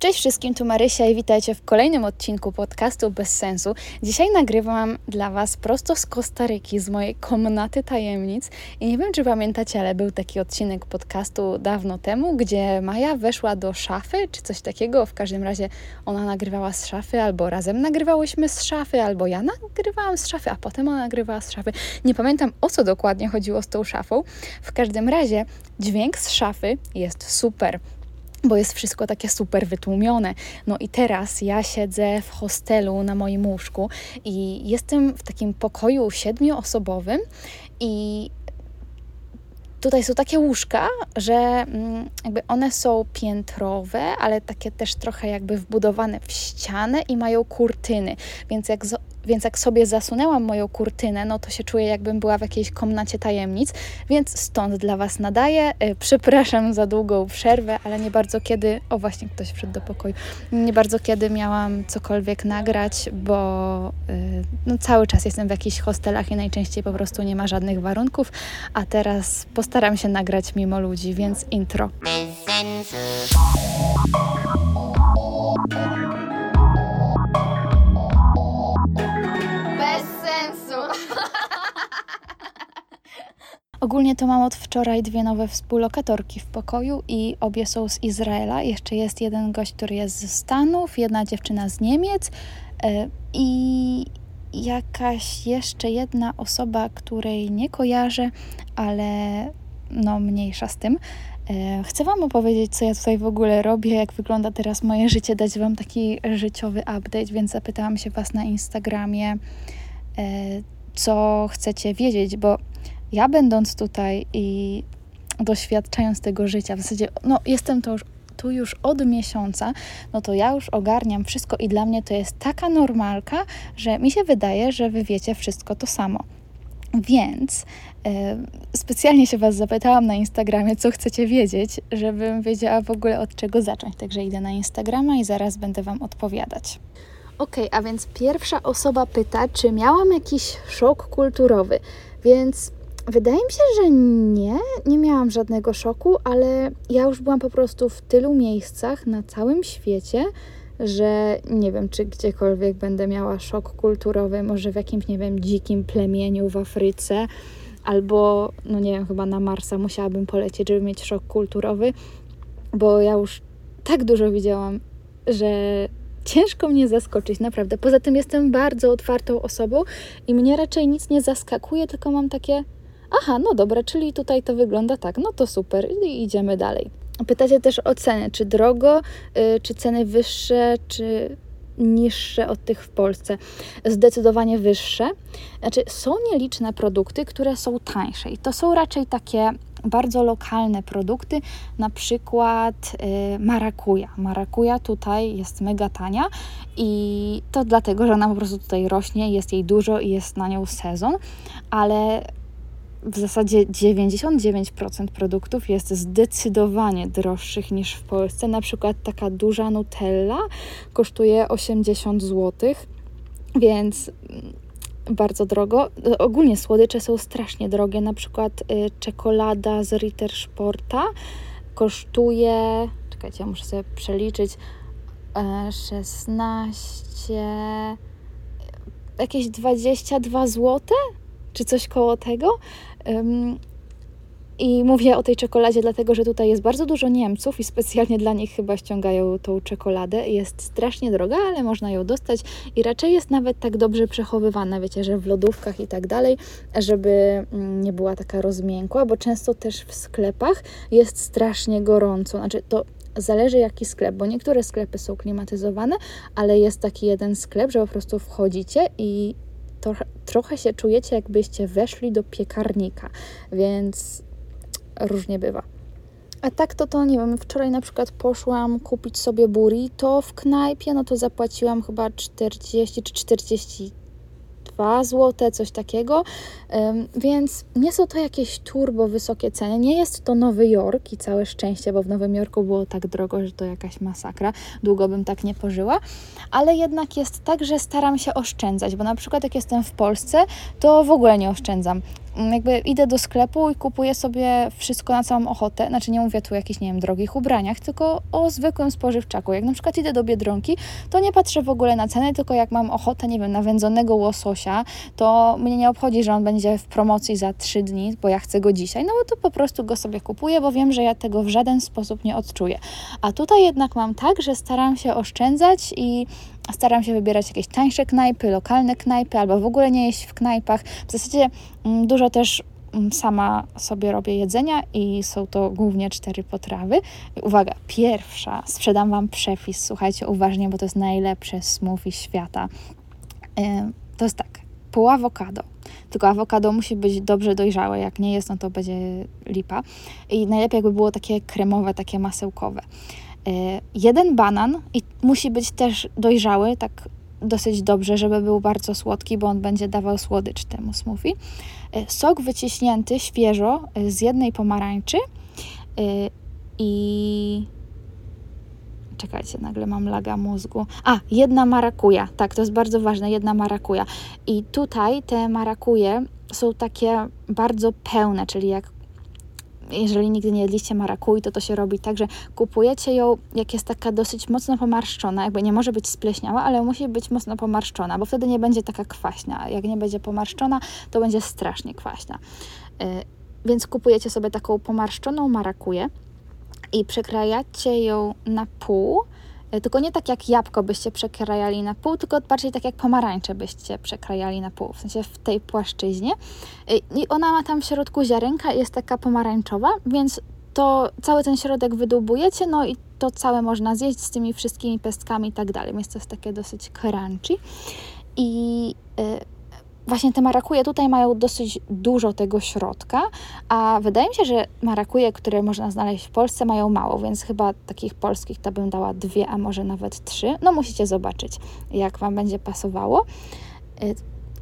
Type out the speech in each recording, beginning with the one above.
Cześć wszystkim, tu Marysia i witajcie w kolejnym odcinku podcastu Bez Sensu. Dzisiaj nagrywam dla Was prosto z Kostaryki, z mojej komnaty tajemnic. I nie wiem, czy pamiętacie, ale był taki odcinek podcastu dawno temu, gdzie Maja weszła do szafy, czy coś takiego. W każdym razie ona nagrywała z szafy, albo razem nagrywałyśmy z szafy, albo ja nagrywałam z szafy, a potem ona nagrywała z szafy. Nie pamiętam, o co dokładnie chodziło z tą szafą. W każdym razie dźwięk z szafy jest super bo jest wszystko takie super wytłumione. No i teraz ja siedzę w hostelu na moim łóżku i jestem w takim pokoju siedmioosobowym i tutaj są takie łóżka, że mm, jakby one są piętrowe, ale takie też trochę jakby wbudowane w ścianę i mają kurtyny, więc jak więc jak sobie zasunęłam moją kurtynę, no to się czuję, jakbym była w jakiejś komnacie tajemnic, więc stąd dla Was nadaję. Y, przepraszam za długą przerwę, ale nie bardzo kiedy. O, właśnie ktoś wszedł do pokoju. Nie bardzo kiedy miałam cokolwiek nagrać, bo y, no, cały czas jestem w jakichś hostelach i najczęściej po prostu nie ma żadnych warunków, a teraz postaram się nagrać mimo ludzi, więc intro. Ogólnie to mam od wczoraj dwie nowe współlokatorki w pokoju i obie są z Izraela. Jeszcze jest jeden gość, który jest ze Stanów, jedna dziewczyna z Niemiec e, i jakaś jeszcze jedna osoba, której nie kojarzę, ale no mniejsza z tym. E, chcę Wam opowiedzieć, co ja tutaj w ogóle robię, jak wygląda teraz moje życie, dać Wam taki życiowy update, więc zapytałam się Was na Instagramie, e, co chcecie wiedzieć, bo ja będąc tutaj i doświadczając tego życia, w zasadzie, no jestem to już tu już od miesiąca, no to ja już ogarniam wszystko i dla mnie to jest taka normalka, że mi się wydaje, że wy wiecie wszystko to samo. Więc e, specjalnie się Was zapytałam na Instagramie, co chcecie wiedzieć, żebym wiedziała w ogóle od czego zacząć. Także idę na Instagrama i zaraz będę Wam odpowiadać. Ok, a więc pierwsza osoba pyta, czy miałam jakiś szok kulturowy. Więc Wydaje mi się, że nie, nie miałam żadnego szoku, ale ja już byłam po prostu w tylu miejscach na całym świecie, że nie wiem, czy gdziekolwiek będę miała szok kulturowy, może w jakimś, nie wiem, dzikim plemieniu w Afryce, albo, no nie wiem, chyba na Marsa musiałabym polecieć, żeby mieć szok kulturowy, bo ja już tak dużo widziałam, że ciężko mnie zaskoczyć, naprawdę. Poza tym jestem bardzo otwartą osobą i mnie raczej nic nie zaskakuje, tylko mam takie aha, no dobra, czyli tutaj to wygląda tak, no to super i idziemy dalej. Pytacie też o ceny, czy drogo, y, czy ceny wyższe, czy niższe od tych w Polsce. Zdecydowanie wyższe. Znaczy, są nieliczne produkty, które są tańsze i to są raczej takie bardzo lokalne produkty, na przykład y, marakuja. Marakuja tutaj jest mega tania i to dlatego, że ona po prostu tutaj rośnie, jest jej dużo i jest na nią sezon, ale w zasadzie 99% produktów jest zdecydowanie droższych niż w Polsce. Na przykład taka duża Nutella kosztuje 80 zł, więc bardzo drogo. Ogólnie słodycze są strasznie drogie. Na przykład y, czekolada z Ritter Sporta kosztuje, czekajcie, ja muszę sobie przeliczyć, 16, e, jakieś 22 zł, czy coś koło tego. I mówię o tej czekoladzie, dlatego że tutaj jest bardzo dużo Niemców i specjalnie dla nich chyba ściągają tą czekoladę. Jest strasznie droga, ale można ją dostać i raczej jest nawet tak dobrze przechowywana, wiecie, że w lodówkach i tak dalej, żeby mm, nie była taka rozmiękła, bo często też w sklepach jest strasznie gorąco. Znaczy, to zależy jaki sklep, bo niektóre sklepy są klimatyzowane, ale jest taki jeden sklep, że po prostu wchodzicie i to, trochę się czujecie, jakbyście weszli do piekarnika, więc różnie bywa. A tak to to, nie wiem, wczoraj na przykład poszłam kupić sobie burrito w knajpie, no to zapłaciłam chyba 40 czy 40 2 zł, coś takiego, więc nie są to jakieś turbo wysokie ceny. Nie jest to Nowy Jork i całe szczęście, bo w Nowym Jorku było tak drogo, że to jakaś masakra. Długo bym tak nie pożyła, ale jednak jest tak, że staram się oszczędzać, bo na przykład jak jestem w Polsce, to w ogóle nie oszczędzam. Mm, jakby idę do sklepu i kupuję sobie wszystko na całą ochotę. Znaczy nie mówię tu o jakichś, nie wiem, drogich ubraniach, tylko o zwykłym spożywczaku. Jak na przykład idę do Biedronki, to nie patrzę w ogóle na ceny, tylko jak mam ochotę, nie wiem, na wędzonego łososia, to mnie nie obchodzi, że on będzie w promocji za trzy dni, bo ja chcę go dzisiaj. No to po prostu go sobie kupuję, bo wiem, że ja tego w żaden sposób nie odczuję. A tutaj jednak mam tak, że staram się oszczędzać i staram się wybierać jakieś tańsze knajpy, lokalne knajpy, albo w ogóle nie jeść w knajpach. W zasadzie mm, dużo też mm, sama sobie robię jedzenia i są to głównie cztery potrawy. Uwaga, pierwsza, sprzedam Wam przepis, słuchajcie uważnie, bo to jest najlepsze smoothie świata. To jest tak, pół awokado, tylko awokado musi być dobrze dojrzałe, jak nie jest, no to będzie lipa. I najlepiej jakby było takie kremowe, takie masełkowe. E, jeden banan i musi być też dojrzały, tak dosyć dobrze, żeby był bardzo słodki, bo on będzie dawał słodycz temu smoothie. E, sok wyciśnięty świeżo e, z jednej pomarańczy i czekajcie, nagle mam laga mózgu. A, jedna marakuja, tak, to jest bardzo ważne, jedna marakuja. I tutaj te marakuje są takie bardzo pełne, czyli jak jeżeli nigdy nie jedliście marakui, to to się robi tak, że kupujecie ją, jak jest taka dosyć mocno pomarszczona, jakby nie może być spleśniała, ale musi być mocno pomarszczona, bo wtedy nie będzie taka kwaśna. Jak nie będzie pomarszczona, to będzie strasznie kwaśna. Y, więc kupujecie sobie taką pomarszczoną marakuję i przekrajacie ją na pół, E, tylko nie tak jak jabłko byście przekrajali na pół, tylko bardziej tak jak pomarańcze byście przekrajali na pół, w sensie w tej płaszczyźnie. E, I ona ma tam w środku ziarenka, jest taka pomarańczowa, więc to cały ten środek wydłubujecie, no i to całe można zjeść z tymi wszystkimi pestkami i tak dalej, więc to jest takie dosyć crunchy. I yy, właśnie te marakuje tutaj mają dosyć dużo tego środka, a wydaje mi się, że marakuje, które można znaleźć w Polsce, mają mało, więc chyba takich polskich to bym dała dwie, a może nawet trzy. No musicie zobaczyć, jak Wam będzie pasowało. Y,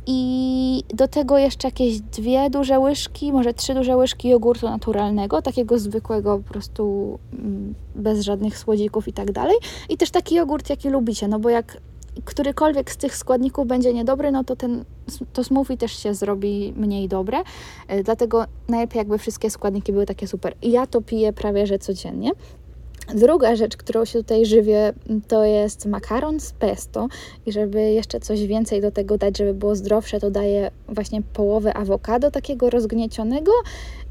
I do tego jeszcze jakieś dwie duże łyżki, może trzy duże łyżki jogurtu naturalnego, takiego zwykłego, po prostu mm, bez żadnych słodzików i tak dalej. I też taki jogurt, jaki lubicie, no bo jak którykolwiek z tych składników będzie niedobry, no to ten, to smoothie też się zrobi mniej dobre. E, dlatego najlepiej jakby wszystkie składniki były takie super. Ja to piję prawie że codziennie. Druga rzecz, którą się tutaj żywię, to jest makaron z pesto i żeby jeszcze coś więcej do tego dać, żeby było zdrowsze, to daję właśnie połowę awokado takiego rozgniecionego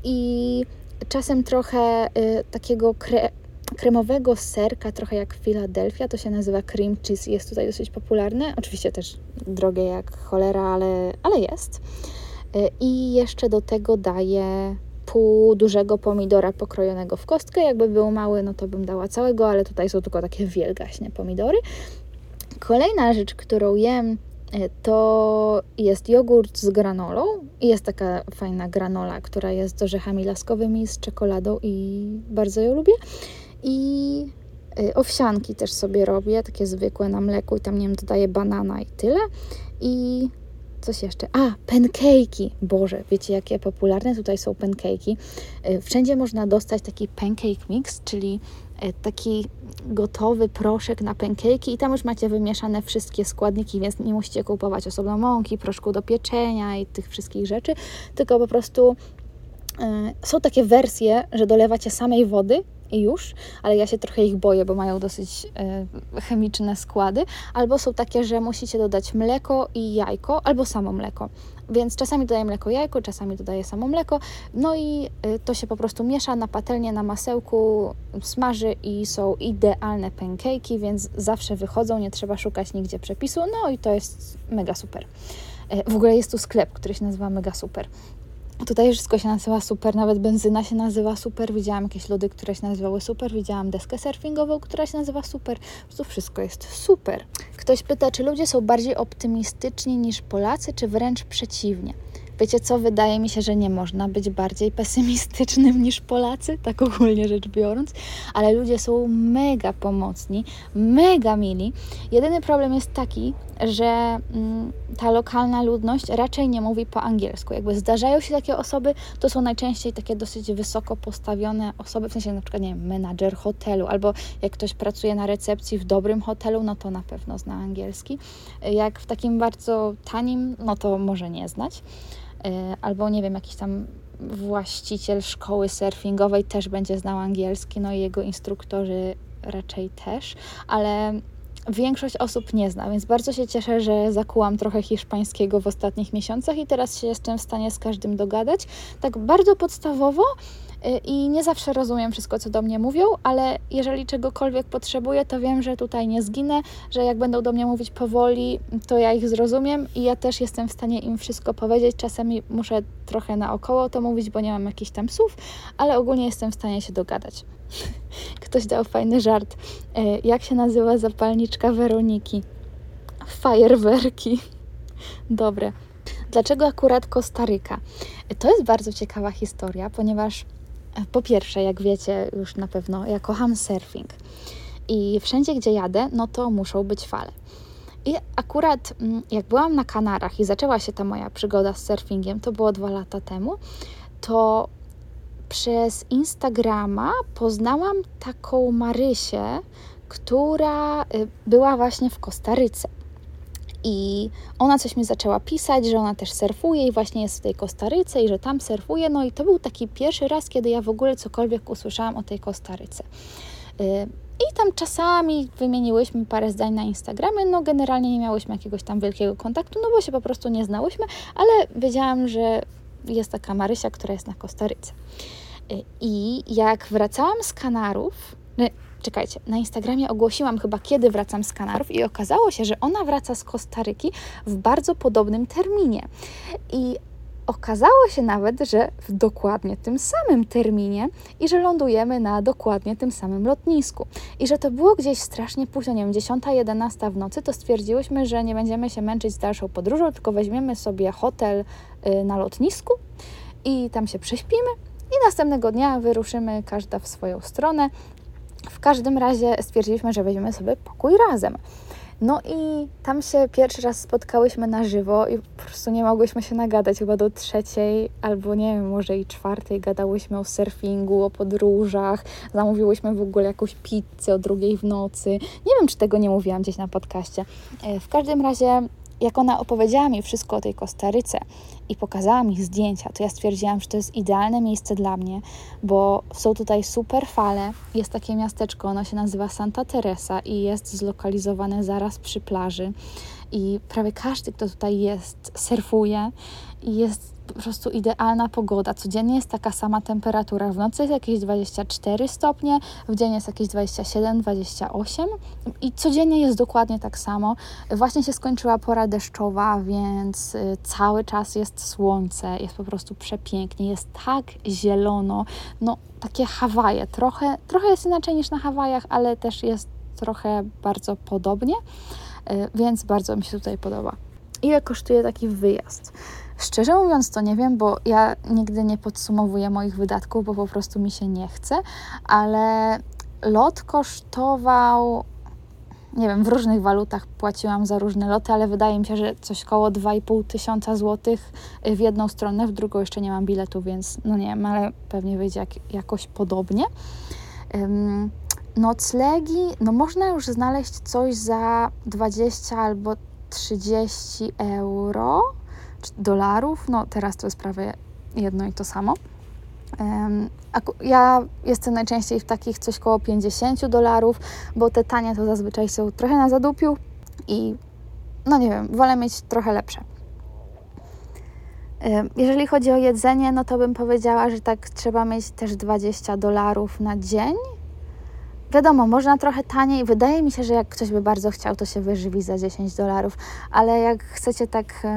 i czasem trochę y, takiego kre kremowego serka, trochę jak Philadelphia, to się nazywa cream cheese jest tutaj dosyć popularne. Oczywiście też drogie jak cholera, ale, ale jest. Y, I jeszcze do tego daję pół dużego pomidora pokrojonego w kostkę. Jakby był mały, no to bym dała całego, ale tutaj są tylko takie wielgaśnie pomidory. Kolejna rzecz, którą jem, y, to jest jogurt z granolą. Jest taka fajna granola, która jest z orzechami laskowymi, z czekoladą i bardzo ją lubię. I y, owsianki też sobie robię, takie zwykłe na mleku i tam, nie wiem, dodaję banana i tyle. I coś jeszcze? A, pancake'i. Boże, wiecie jakie popularne tutaj są pancake'i. Y, wszędzie można dostać taki pancake mix, czyli y, taki gotowy proszek na pancake'i i tam już macie wymieszane wszystkie składniki, więc nie musicie kupować osobno mąki, proszku do pieczenia i tych wszystkich rzeczy, tylko po prostu są takie wersje, że dolewacie samej wody i już, ale ja się trochę ich boję, bo mają dosyć y, chemiczne składy. Albo są takie, że musicie dodać mleko i jajko, albo samo mleko. Więc czasami dodaję mleko jajko, czasami dodaję samo mleko. No i y, to się po prostu miesza na patelnię, na masełku, smaży i są idealne pancake'i, więc zawsze wychodzą, nie trzeba szukać nigdzie przepisu. No i to jest mega super. Y, w ogóle jest tu sklep, który się nazywa Mega Super. Tutaj wszystko się nazywa super, nawet benzyna się nazywa super. Widziałam jakieś lody, które się nazywały super. Widziałam deskę surfingową, która się nazywa super. Po prostu wszystko jest super. Ktoś pyta, czy ludzie są bardziej optymistyczni niż Polacy, czy wręcz przeciwnie. Wiecie co, wydaje mi się, że nie można być bardziej pesymistycznym niż Polacy, tak ogólnie rzecz biorąc, ale ludzie są mega pomocni, mega mili. Jedyny problem jest taki, że mm, ta lokalna ludność raczej nie mówi po angielsku. Jakby zdarzają się takie osoby, to są najczęściej takie dosyć wysoko postawione osoby, w sensie na przykład, nie wiem, menadżer hotelu, albo jak ktoś pracuje na recepcji w dobrym hotelu, no to na pewno zna angielski. Jak w takim bardzo tanim, no to może nie znać. Albo nie wiem, jakiś tam właściciel szkoły surfingowej też będzie znał angielski, no i jego instruktorzy raczej też, ale większość osób nie zna, więc bardzo się cieszę, że zakułam trochę hiszpańskiego w ostatnich miesiącach i teraz się jestem w stanie z każdym dogadać. Tak bardzo podstawowo i nie zawsze rozumiem wszystko, co do mnie mówią, ale jeżeli czegokolwiek potrzebuję, to wiem, że tutaj nie zginę, że jak będą do mnie mówić powoli, to ja ich zrozumiem i ja też jestem w stanie im wszystko powiedzieć. Czasami muszę trochę naokoło to mówić, bo nie mam jakichś tam słów, ale ogólnie jestem w stanie się dogadać. Ktoś dał fajny żart. E, jak się nazywa zapalniczka Weroniki? Fajerwerki. Dobre. Dlaczego akurat Kostaryka? E, to jest bardzo ciekawa historia, ponieważ po pierwsze, jak wiecie już na pewno, ja kocham surfing. I wszędzie, gdzie jadę, no to muszą być fale. I akurat mm, jak byłam na Kanarach i zaczęła się ta moja przygoda z surfingiem, to było dwa lata temu, to przez Instagrama poznałam taką Marysię, która y, była właśnie w Kostaryce. I ona coś mi zaczęła pisać, że ona też surfuje i właśnie jest w tej Kostaryce i że tam surfuje. No i to był taki pierwszy raz, kiedy ja w ogóle cokolwiek usłyszałam o tej Kostaryce. Y, I tam czasami wymieniłyśmy parę zdań na Instagramie, no generalnie nie miałyśmy jakiegoś tam wielkiego kontaktu, no bo się po prostu nie znałyśmy, ale wiedziałam, że jest taka Marysia, która jest na Kostaryce. Y, I jak wracałam z Kanarów, no, czekajcie, na Instagramie ogłosiłam chyba, kiedy wracam z Kanarów, i okazało się, że ona wraca z Kostaryki w bardzo podobnym terminie. I okazało się nawet, że w dokładnie tym samym terminie i że lądujemy na dokładnie tym samym lotnisku. I że to było gdzieś strasznie późno, nie wiem, 10, 11 w nocy, to stwierdziłyśmy, że nie będziemy się męczyć z dalszą podróżą, tylko weźmiemy sobie hotel y, na lotnisku i tam się prześpimy i następnego dnia wyruszymy każda w swoją stronę. W każdym razie stwierdziliśmy, że weźmiemy sobie pokój razem. No i tam się pierwszy raz spotkałyśmy na żywo i po prostu nie mogłyśmy się nagadać. Chyba do trzeciej albo nie wiem, może i czwartej gadałyśmy o surfingu, o podróżach. Zamówiłyśmy w ogóle jakąś pizzę o drugiej w nocy. Nie wiem, czy tego nie mówiłam gdzieś na podcaście. E, w każdym razie jak ona opowiedziała mi wszystko o tej Kostaryce i pokazała mi zdjęcia, to ja stwierdziłam, że to jest idealne miejsce dla mnie, bo są tutaj super fale. Jest takie miasteczko, ono się nazywa Santa Teresa i jest zlokalizowane zaraz przy plaży. I prawie każdy, kto tutaj jest, surfuje i jest po prostu idealna pogoda. Codziennie jest taka sama temperatura. W nocy jest jakieś 24 stopnie, w dzień jest jakieś 27, 28 i codziennie jest dokładnie tak samo. Właśnie się skończyła pora deszczowa, więc y, cały czas jest słońce, jest po prostu przepięknie, jest tak zielono. No, takie Hawaje. Trochę, trochę jest inaczej niż na Hawajach, ale też jest trochę bardzo podobnie, y, więc bardzo mi się tutaj podoba. Ile kosztuje taki wyjazd? Szczerze mówiąc, to nie wiem, bo ja nigdy nie podsumowuję moich wydatków, bo po prostu mi się nie chce, ale lot kosztował. Nie wiem, w różnych walutach płaciłam za różne loty, ale wydaje mi się, że coś koło 2,5 tysiąca złotych w jedną stronę, w drugą jeszcze nie mam biletu, więc no nie wiem, ale pewnie wyjdzie jak, jakoś podobnie. Um, noclegi, no można już znaleźć coś za 20 albo 30 euro dolarów. No teraz to jest prawie jedno i to samo. Ja jestem najczęściej w takich coś koło 50 dolarów, bo te tanie to zazwyczaj są trochę na zadupiu i no nie wiem, wolę mieć trochę lepsze. Jeżeli chodzi o jedzenie, no to bym powiedziała, że tak trzeba mieć też 20 dolarów na dzień. Wiadomo, można trochę taniej. Wydaje mi się, że jak ktoś by bardzo chciał, to się wyżywi za 10 dolarów, ale jak chcecie tak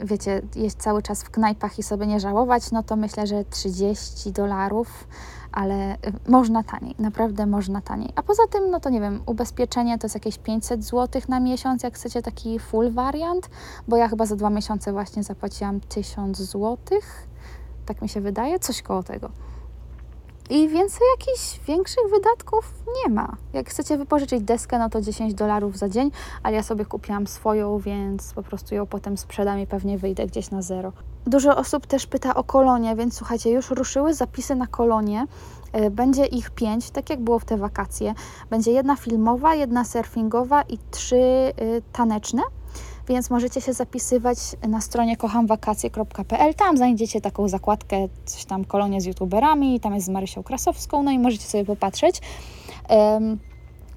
wiecie, jeść cały czas w knajpach i sobie nie żałować, no to myślę, że 30 dolarów, ale y, można taniej, naprawdę można taniej. A poza tym, no to nie wiem, ubezpieczenie to jest jakieś 500 zł na miesiąc, jak chcecie taki full wariant, bo ja chyba za dwa miesiące właśnie zapłaciłam 1000 zł, tak mi się wydaje, coś koło tego. I więcej jakichś większych wydatków nie ma. Jak chcecie wypożyczyć deskę, no to 10 dolarów za dzień, ale ja sobie kupiłam swoją, więc po prostu ją potem sprzedam i pewnie wyjdę gdzieś na zero. Dużo osób też pyta o kolonie, więc słuchajcie, już ruszyły zapisy na kolonie. E, będzie ich pięć, tak jak było w te wakacje. Będzie jedna filmowa, jedna surfingowa i trzy y, taneczne. Więc możecie się zapisywać na stronie kochamwakacje.pl. Tam znajdziecie taką zakładkę, coś tam kolonie z youtuberami, tam jest z Marysią Krasowską, no i możecie sobie popatrzeć.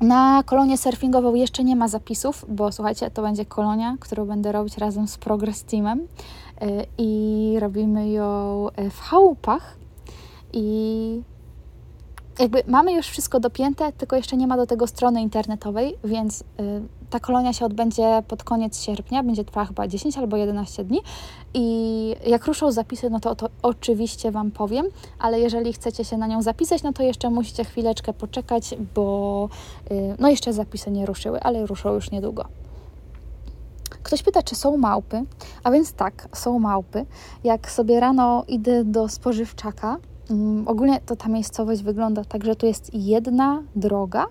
Na kolonię surfingową jeszcze nie ma zapisów, bo słuchajcie, to będzie kolonia, którą będę robić razem z Progress Teamem y, i robimy ją y, w chałupach i jakby mamy już wszystko dopięte, tylko jeszcze nie ma do tego strony internetowej, więc y, ta kolonia się odbędzie pod koniec sierpnia, będzie trwała chyba 10 albo 11 dni i jak ruszą zapisy, no to, to oczywiście Wam powiem, ale jeżeli chcecie się na nią zapisać, no to jeszcze musicie chwileczkę poczekać, bo y, no jeszcze zapisy nie ruszyły, ale ruszą już niedługo. Ktoś pyta, czy są małpy, a więc tak, są małpy. Jak sobie rano idę do spożywczaka, um, ogólnie to ta miejscowość wygląda tak, że tu jest jedna droga,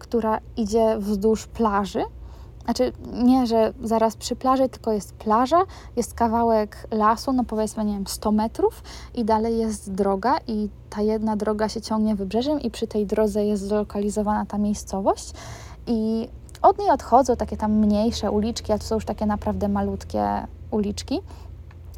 która idzie wzdłuż plaży. Znaczy, nie, że zaraz przy plaży, tylko jest plaża, jest kawałek lasu, no powiedzmy, nie wiem, 100 metrów i dalej jest droga i ta jedna droga się ciągnie wybrzeżem i przy tej drodze jest zlokalizowana ta miejscowość i od niej odchodzą takie tam mniejsze uliczki, a to są już takie naprawdę malutkie uliczki.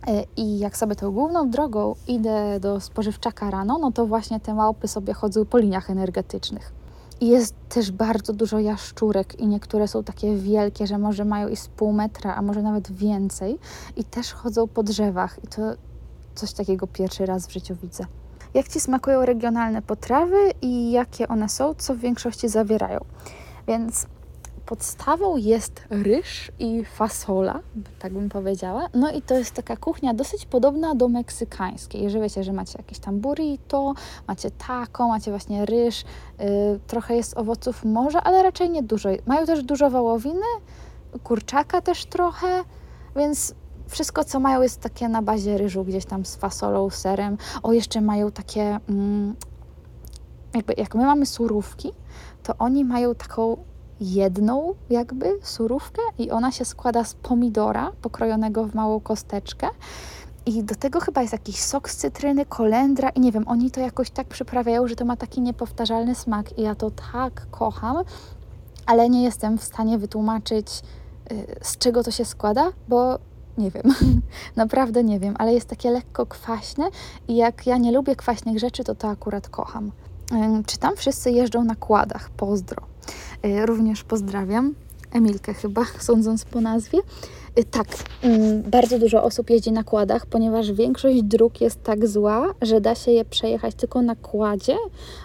Y, I jak sobie tą główną drogą idę do spożywczaka rano, no to właśnie te małpy sobie chodzą po liniach energetycznych. I jest też bardzo dużo jaszczurek i niektóre są takie wielkie, że może mają i z pół metra, a może nawet więcej. I też chodzą po drzewach i to coś takiego pierwszy raz w życiu widzę. Jak Ci smakują regionalne potrawy i jakie one są, co w większości zawierają? Więc podstawą jest ryż i fasola, tak bym powiedziała. No i to jest taka kuchnia dosyć podobna do meksykańskiej. Jeżeli wiecie, że macie jakieś tam burrito, macie taco, macie właśnie ryż, yy, trochę jest owoców morza, ale raczej nie dużo. Mają też dużo wołowiny, kurczaka też trochę, więc wszystko, co mają, jest takie na bazie ryżu, gdzieś tam z fasolą, serem. O, jeszcze mają takie, mm, jakby jak my mamy surówki, to oni mają taką jedną jakby surówkę i ona się składa z pomidora pokrojonego w małą kosteczkę. I do tego chyba jest jakiś sok z cytryny, kolendra i nie wiem, oni to jakoś tak przyprawiają, że to ma taki niepowtarzalny smak i ja to tak kocham, ale nie jestem w stanie wytłumaczyć y, z czego to się składa, bo nie wiem, naprawdę nie wiem, ale jest takie lekko kwaśne i jak ja nie lubię kwaśnych rzeczy, to to akurat kocham. Czy tam wszyscy jeżdżą na kładach? Pozdro. Y, również pozdrawiam. Emilkę chyba, sądząc po nazwie. Y, tak, mm, bardzo dużo osób jeździ na kładach, ponieważ większość dróg jest tak zła, że da się je przejechać tylko na kładzie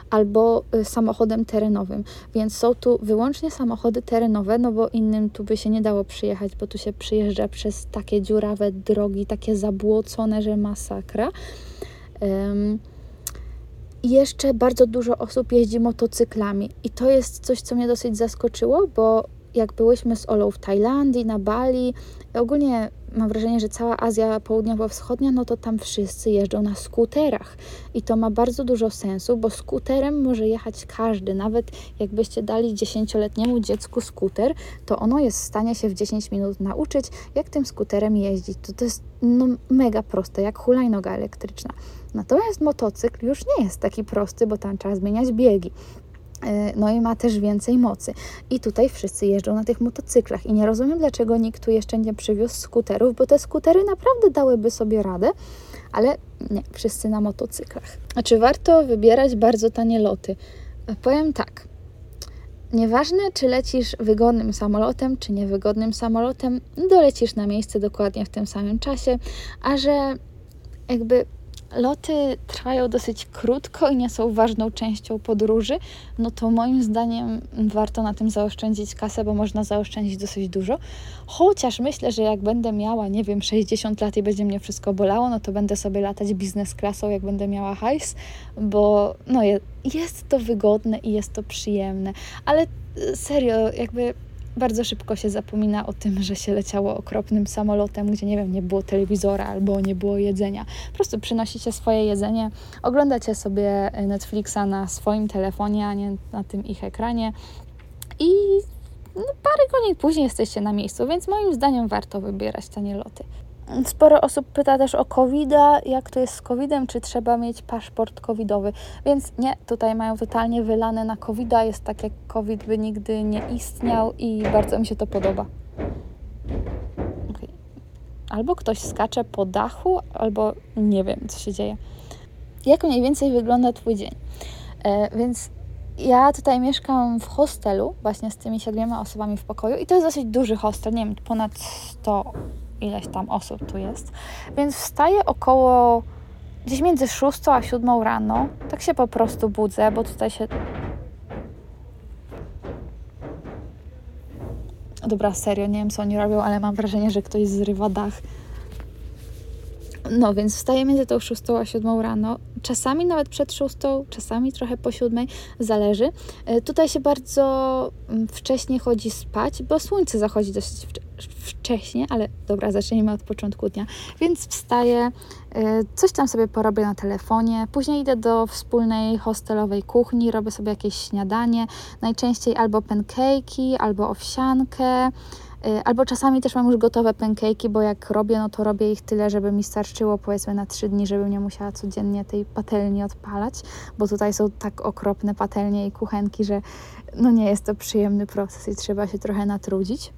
albo y, samochodem terenowym. Więc są tu wyłącznie samochody terenowe, no bo innym tu by się nie dało przyjechać, bo tu się przyjeżdża przez takie dziurawe drogi, takie zabłocone, że masakra. Um, jeszcze bardzo dużo osób jeździ motocyklami. I to jest coś, co mnie dosyć zaskoczyło, bo jak byłyśmy z Olą w Tajlandii, na Bali, ogólnie mam wrażenie, że cała Azja Południowo-Wschodnia, no to tam wszyscy jeżdżą na skuterach. I to ma bardzo dużo sensu, bo skuterem może jechać każdy. Nawet jakbyście dali dziesięcioletniemu dziecku skuter, to ono jest w stanie się w 10 minut nauczyć, jak tym skuterem jeździć. To, to jest no, mega proste, jak hulajnoga elektryczna. Natomiast motocykl już nie jest taki prosty, bo tam trzeba zmieniać biegi. E, no i ma też więcej mocy. I tutaj wszyscy jeżdżą na tych motocyklach. I nie rozumiem, dlaczego nikt tu jeszcze nie przywiózł skuterów, bo te skutery naprawdę dałyby sobie radę, ale nie, wszyscy na motocyklach. A czy warto wybierać bardzo tanie loty? E, powiem tak. Nieważne, czy lecisz wygodnym samolotem, czy niewygodnym samolotem, dolecisz na miejsce dokładnie w tym samym czasie, a że jakby loty trwają dosyć krótko i nie są ważną częścią podróży, no to moim zdaniem warto na tym zaoszczędzić kasę, bo można zaoszczędzić dosyć dużo. Chociaż myślę, że jak będę miała, nie wiem, 60 lat i będzie mnie wszystko bolało, no to będę sobie latać biznes klasą, jak będę miała hajs, bo no jest to wygodne i jest to przyjemne, ale serio, jakby bardzo szybko się zapomina o tym, że się leciało okropnym samolotem, gdzie nie wiem, nie było telewizora albo nie było jedzenia. Po prostu przynosicie swoje jedzenie, oglądacie sobie Netflixa na swoim telefonie, a nie na tym ich ekranie i no, parę godzin później jesteście na miejscu, więc moim zdaniem warto wybierać tanie loty. Sporo osób pyta też o covid jak to jest z COVID-em, czy trzeba mieć paszport covidowy. Więc nie, tutaj mają totalnie wylane na covid jest tak jak COVID by nigdy nie istniał i bardzo mi się to podoba. albo ktoś skacze po dachu, albo nie wiem, co się dzieje. Jak mniej więcej wygląda Twój dzień? E, więc ja tutaj mieszkam w hostelu, właśnie z tymi siedmioma osobami w pokoju i to jest dosyć duży hostel, nie wiem, ponad 100 ileś tam osób tu jest, więc wstaję około gdzieś między 6 a 7 rano, tak się po prostu budzę, bo tutaj się Dobra, serio, nie wiem co oni robią, ale mam wrażenie, że ktoś zrywa dach. No, więc wstaję między tą 6 a 7 rano. Czasami nawet przed 6, czasami trochę po 7, zależy. E, tutaj się bardzo mm, wcześnie chodzi spać, bo słońce zachodzi dosyć wcześnie, ale dobra, zacznijmy od początku dnia. Więc wstaję, e, coś tam sobie porobię na telefonie, później idę do wspólnej hostelowej kuchni, robię sobie jakieś śniadanie, najczęściej albo pancake'i, albo owsiankę, albo czasami też mam już gotowe pancake, bo jak robię, no to robię ich tyle, żeby mi starczyło powiedzmy na trzy dni, żebym nie musiała codziennie tej patelni odpalać, bo tutaj są tak okropne patelnie i kuchenki, że no nie jest to przyjemny proces i trzeba się trochę natrudzić.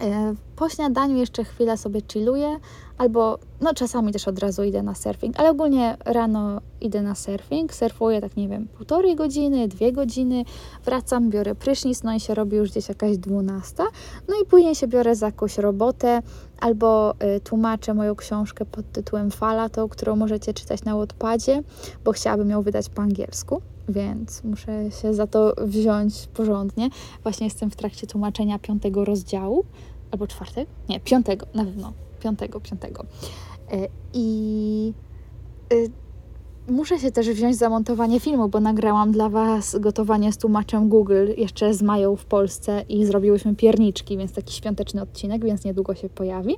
E, po śniadaniu jeszcze chwilę sobie chilluję, albo no czasami też od razu idę na surfing, ale ogólnie rano idę na surfing, surfuję tak nie wiem, półtorej godziny, dwie godziny, wracam, biorę prysznic, no i się robi już gdzieś jakaś dwunasta, no i później się biorę za jakąś robotę, albo y, tłumaczę moją książkę pod tytułem Fala, tą, którą możecie czytać na Wattpadzie, bo chciałabym ją wydać po angielsku więc muszę się za to wziąć porządnie. Właśnie jestem w trakcie tłumaczenia piątego rozdziału, albo czwartego? Nie, piątego, na pewno, piątego, piątego. E, I e, muszę się też wziąć za montowanie filmu, bo nagrałam dla Was gotowanie z tłumaczem Google jeszcze z Mają w Polsce i zrobiłyśmy pierniczki, więc taki świąteczny odcinek, więc niedługo się pojawi.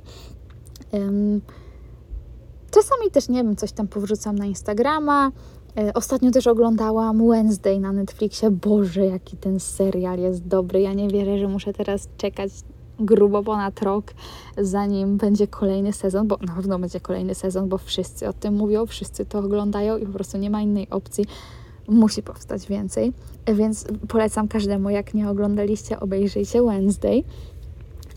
Czasami też, nie wiem, coś tam powrzucam na Instagrama, E, ostatnio też oglądałam Wednesday na Netflixie. Boże, jaki ten serial jest dobry. Ja nie wierzę, że muszę teraz czekać grubo ponad rok, zanim będzie kolejny sezon, bo na pewno będzie kolejny sezon, bo wszyscy o tym mówią, wszyscy to oglądają i po prostu nie ma innej opcji. Musi powstać więcej, więc polecam każdemu, jak nie oglądaliście, obejrzyjcie Wednesday.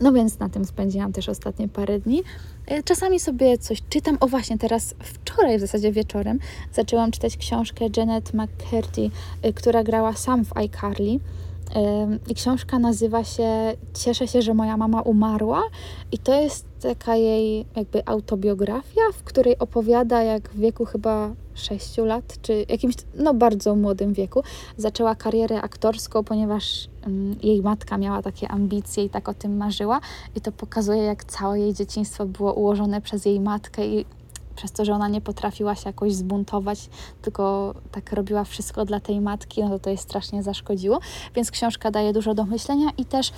No więc na tym spędziłam też ostatnie parę dni. E, czasami sobie coś czytam. O właśnie, teraz wczoraj w zasadzie wieczorem zaczęłam czytać książkę Janet McCurdy, e, która grała sam w iCarly. I książka nazywa się Cieszę się, że moja mama umarła, i to jest taka jej jakby autobiografia, w której opowiada, jak w wieku chyba 6 lat, czy jakimś no bardzo młodym wieku, zaczęła karierę aktorską, ponieważ um, jej matka miała takie ambicje i tak o tym marzyła, i to pokazuje, jak całe jej dzieciństwo było ułożone przez jej matkę i przez to, że ona nie potrafiła się jakoś zbuntować, tylko tak robiła wszystko dla tej matki, no to to jej strasznie zaszkodziło. Więc książka daje dużo do myślenia i też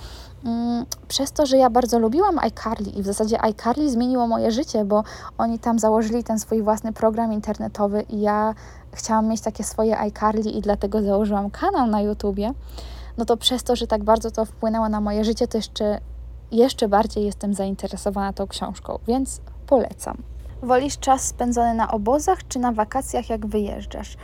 mm, przez to, że ja bardzo lubiłam iCarly i w zasadzie iCarly zmieniło moje życie, bo oni tam założyli ten swój własny program internetowy i ja chciałam mieć takie swoje iCarly i dlatego założyłam kanał na YouTubie. No to przez to, że tak bardzo to wpłynęło na moje życie, to jeszcze, jeszcze bardziej jestem zainteresowana tą książką, więc polecam. Wolisz czas spędzony na obozach czy na wakacjach, jak wyjeżdżasz?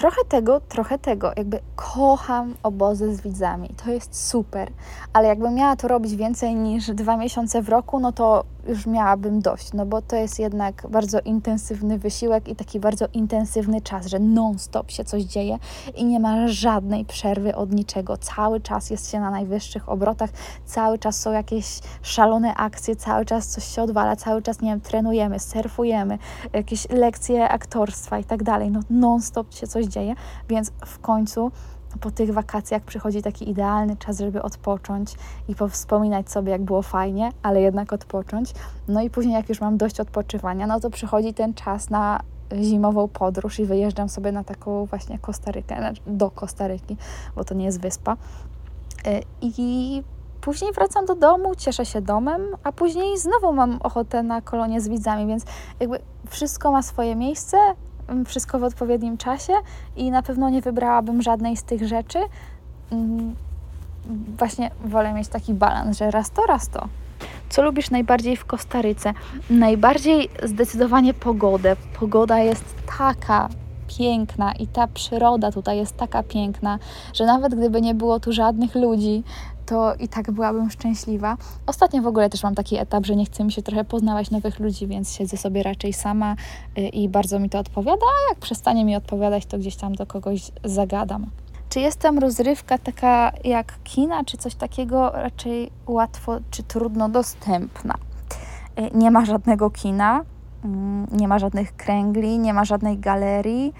Trochę tego, trochę tego. Jakby kocham obozy z widzami. To jest super. Ale jakbym miała to robić więcej niż dwa miesiące w roku, no to już miałabym dość, no bo to jest jednak bardzo intensywny wysiłek i taki bardzo intensywny czas, że non-stop się coś dzieje i nie ma żadnej przerwy od niczego. Cały czas jest się na najwyższych obrotach, cały czas są jakieś szalone akcje, cały czas coś się odwala, cały czas, nie wiem, trenujemy, surfujemy, jakieś lekcje aktorstwa i tak dalej. No non-stop się coś dzieje, więc w końcu po tych wakacjach przychodzi taki idealny czas, żeby odpocząć i powspominać sobie, jak było fajnie, ale jednak odpocząć. No i później, jak już mam dość odpoczywania, no to przychodzi ten czas na zimową podróż i wyjeżdżam sobie na taką właśnie Kostarykę, znaczy do Kostaryki, bo to nie jest wyspa. Y, I później wracam do domu, cieszę się domem, a później znowu mam ochotę na kolonie z widzami, więc jakby wszystko ma swoje miejsce, wszystko w odpowiednim czasie i na pewno nie wybrałabym żadnej z tych rzeczy. Mm, właśnie wolę mieć taki balans, że raz to, raz to. Co lubisz najbardziej w Kostaryce? Najbardziej zdecydowanie pogodę. Pogoda jest taka piękna i ta przyroda tutaj jest taka piękna, że nawet gdyby nie było tu żadnych ludzi, to i tak byłabym szczęśliwa. Ostatnio w ogóle też mam taki etap, że nie chce mi się trochę poznawać nowych ludzi, więc siedzę sobie raczej sama y, i bardzo mi to odpowiada, a jak przestanie mi odpowiadać, to gdzieś tam do kogoś zagadam. Czy jest tam rozrywka taka jak kina, czy coś takiego raczej łatwo czy trudno dostępna? Y, nie ma żadnego kina, mm, nie ma żadnych kręgli, nie ma żadnej galerii.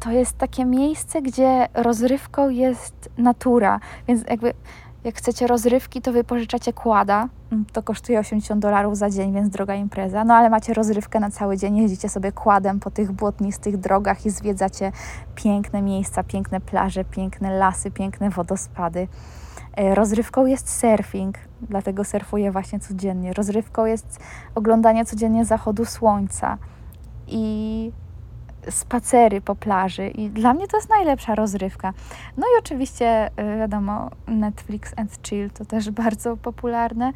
To jest takie miejsce, gdzie rozrywką jest natura, więc jakby jak chcecie rozrywki, to wypożyczacie kłada. Mm, to kosztuje 80 dolarów za dzień, więc droga impreza. No ale macie rozrywkę na cały dzień, jeździcie sobie kładem po tych błotnistych drogach i zwiedzacie piękne miejsca, piękne plaże, piękne lasy, piękne wodospady. E, rozrywką jest surfing, dlatego surfuję właśnie codziennie. Rozrywką jest oglądanie codziennie zachodu słońca i spacery po plaży i dla mnie to jest najlepsza rozrywka. No i oczywiście y, wiadomo Netflix and Chill to też bardzo popularne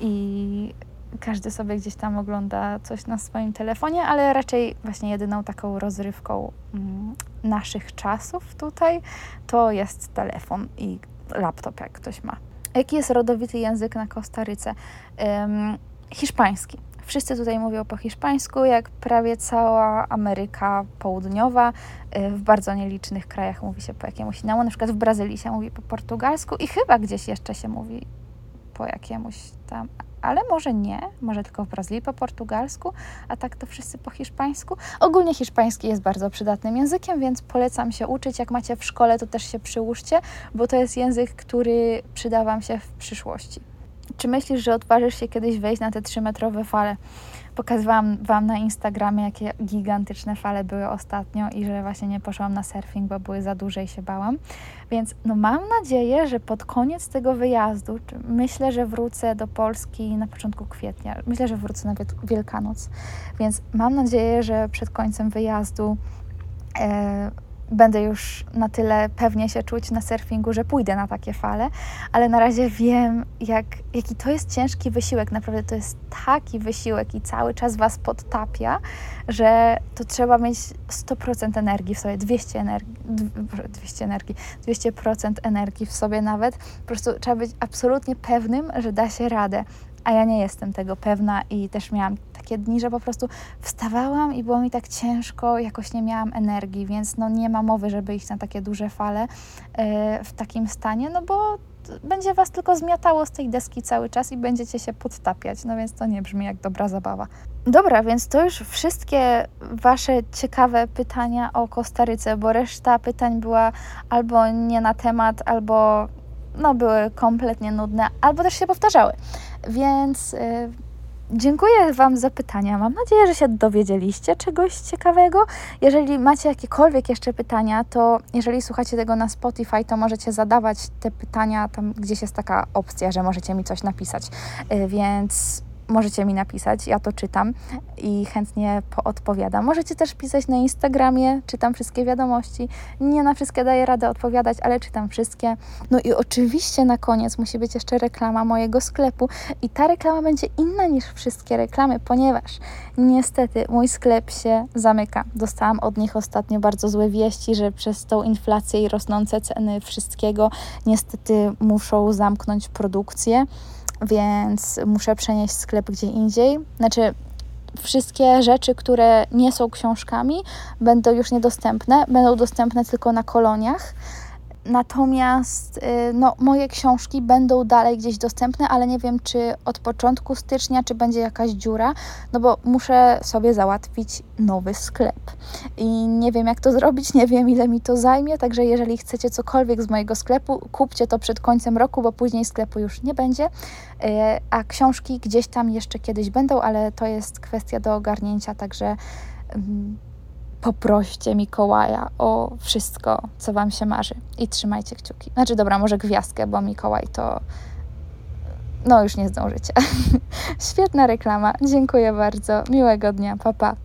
i każdy sobie gdzieś tam ogląda coś na swoim telefonie, ale raczej właśnie jedyną taką rozrywką mm, naszych czasów tutaj to jest telefon i laptop, jak ktoś ma. Jaki jest rodowity język na Kostaryce? Um, hiszpański. Wszyscy tutaj mówią po hiszpańsku, jak prawie cała Ameryka Południowa. Y, w bardzo nielicznych krajach mówi się po jakiemuś innemu. Na przykład w Brazylii się mówi po portugalsku i chyba gdzieś jeszcze się mówi po jakiemuś tam, ale może nie, może tylko w Brazylii po portugalsku, a tak to wszyscy po hiszpańsku. Ogólnie hiszpański jest bardzo przydatnym językiem, więc polecam się uczyć. Jak macie w szkole, to też się przyłóżcie, bo to jest język, który przyda Wam się w przyszłości. Czy myślisz, że odważysz się kiedyś wejść na te trzymetrowe fale? Pokazywałam Wam na Instagramie, jakie gigantyczne fale były ostatnio i że właśnie nie poszłam na surfing, bo były za duże i się bałam. Więc no mam nadzieję, że pod koniec tego wyjazdu, myślę, że wrócę do Polski na początku kwietnia. Myślę, że wrócę na Wielkanoc. Więc mam nadzieję, że przed końcem wyjazdu e, będę już na tyle pewnie się czuć na surfingu, że pójdę na takie fale, ale na razie wiem, jak, jaki to jest ciężki wysiłek. Naprawdę to jest taki wysiłek i cały czas Was podtapia, że to trzeba mieć 100% energii w sobie, 200 energii, 200 energii, 200% energii w sobie nawet. Po prostu trzeba być absolutnie pewnym, że da się radę. A ja nie jestem tego pewna i też miałam takie dni, że po prostu wstawałam i było mi tak ciężko, jakoś nie miałam energii, więc no nie ma mowy, żeby iść na takie duże fale yy, w takim stanie, no bo będzie Was tylko zmiatało z tej deski cały czas i będziecie się podtapiać, no więc to nie brzmi jak dobra zabawa. Dobra, więc to już wszystkie Wasze ciekawe pytania o Kostaryce, bo reszta pytań była albo nie na temat, albo no, były kompletnie nudne, albo też się powtarzały. Więc... Yy, Dziękuję Wam za pytania. Mam nadzieję, że się dowiedzieliście czegoś ciekawego. Jeżeli macie jakiekolwiek jeszcze pytania, to jeżeli słuchacie tego na Spotify, to możecie zadawać te pytania. Tam gdzieś jest taka opcja, że możecie mi coś napisać. Y, więc możecie mi napisać, ja to czytam i chętnie odpowiadam. Możecie też pisać na Instagramie, czytam wszystkie wiadomości. Nie na wszystkie daję radę odpowiadać, ale czytam wszystkie. No i oczywiście na koniec musi być jeszcze reklama mojego sklepu i ta reklama będzie inna niż wszystkie reklamy, ponieważ niestety mój sklep się zamyka. Dostałam od nich ostatnio bardzo złe wieści, że przez tą inflację i rosnące ceny wszystkiego niestety muszą zamknąć produkcję więc muszę przenieść sklep gdzie indziej. Znaczy, wszystkie rzeczy, które nie są książkami, będą już niedostępne, będą dostępne tylko na koloniach. Natomiast y, no, moje książki będą dalej gdzieś dostępne, ale nie wiem, czy od początku stycznia, czy będzie jakaś dziura, no bo muszę sobie załatwić nowy sklep. I nie wiem, jak to zrobić, nie wiem, ile mi to zajmie, także jeżeli chcecie cokolwiek z mojego sklepu, kupcie to przed końcem roku, bo później sklepu już nie będzie. Y, a książki gdzieś tam jeszcze kiedyś będą, ale to jest kwestia do ogarnięcia, także. Poproście Mikołaja o wszystko, co Wam się marzy i trzymajcie kciuki. Znaczy, dobra, może gwiazdkę, bo Mikołaj to. No, już nie zdążycie. Świetna reklama. Dziękuję bardzo. Miłego dnia. Pa, pa.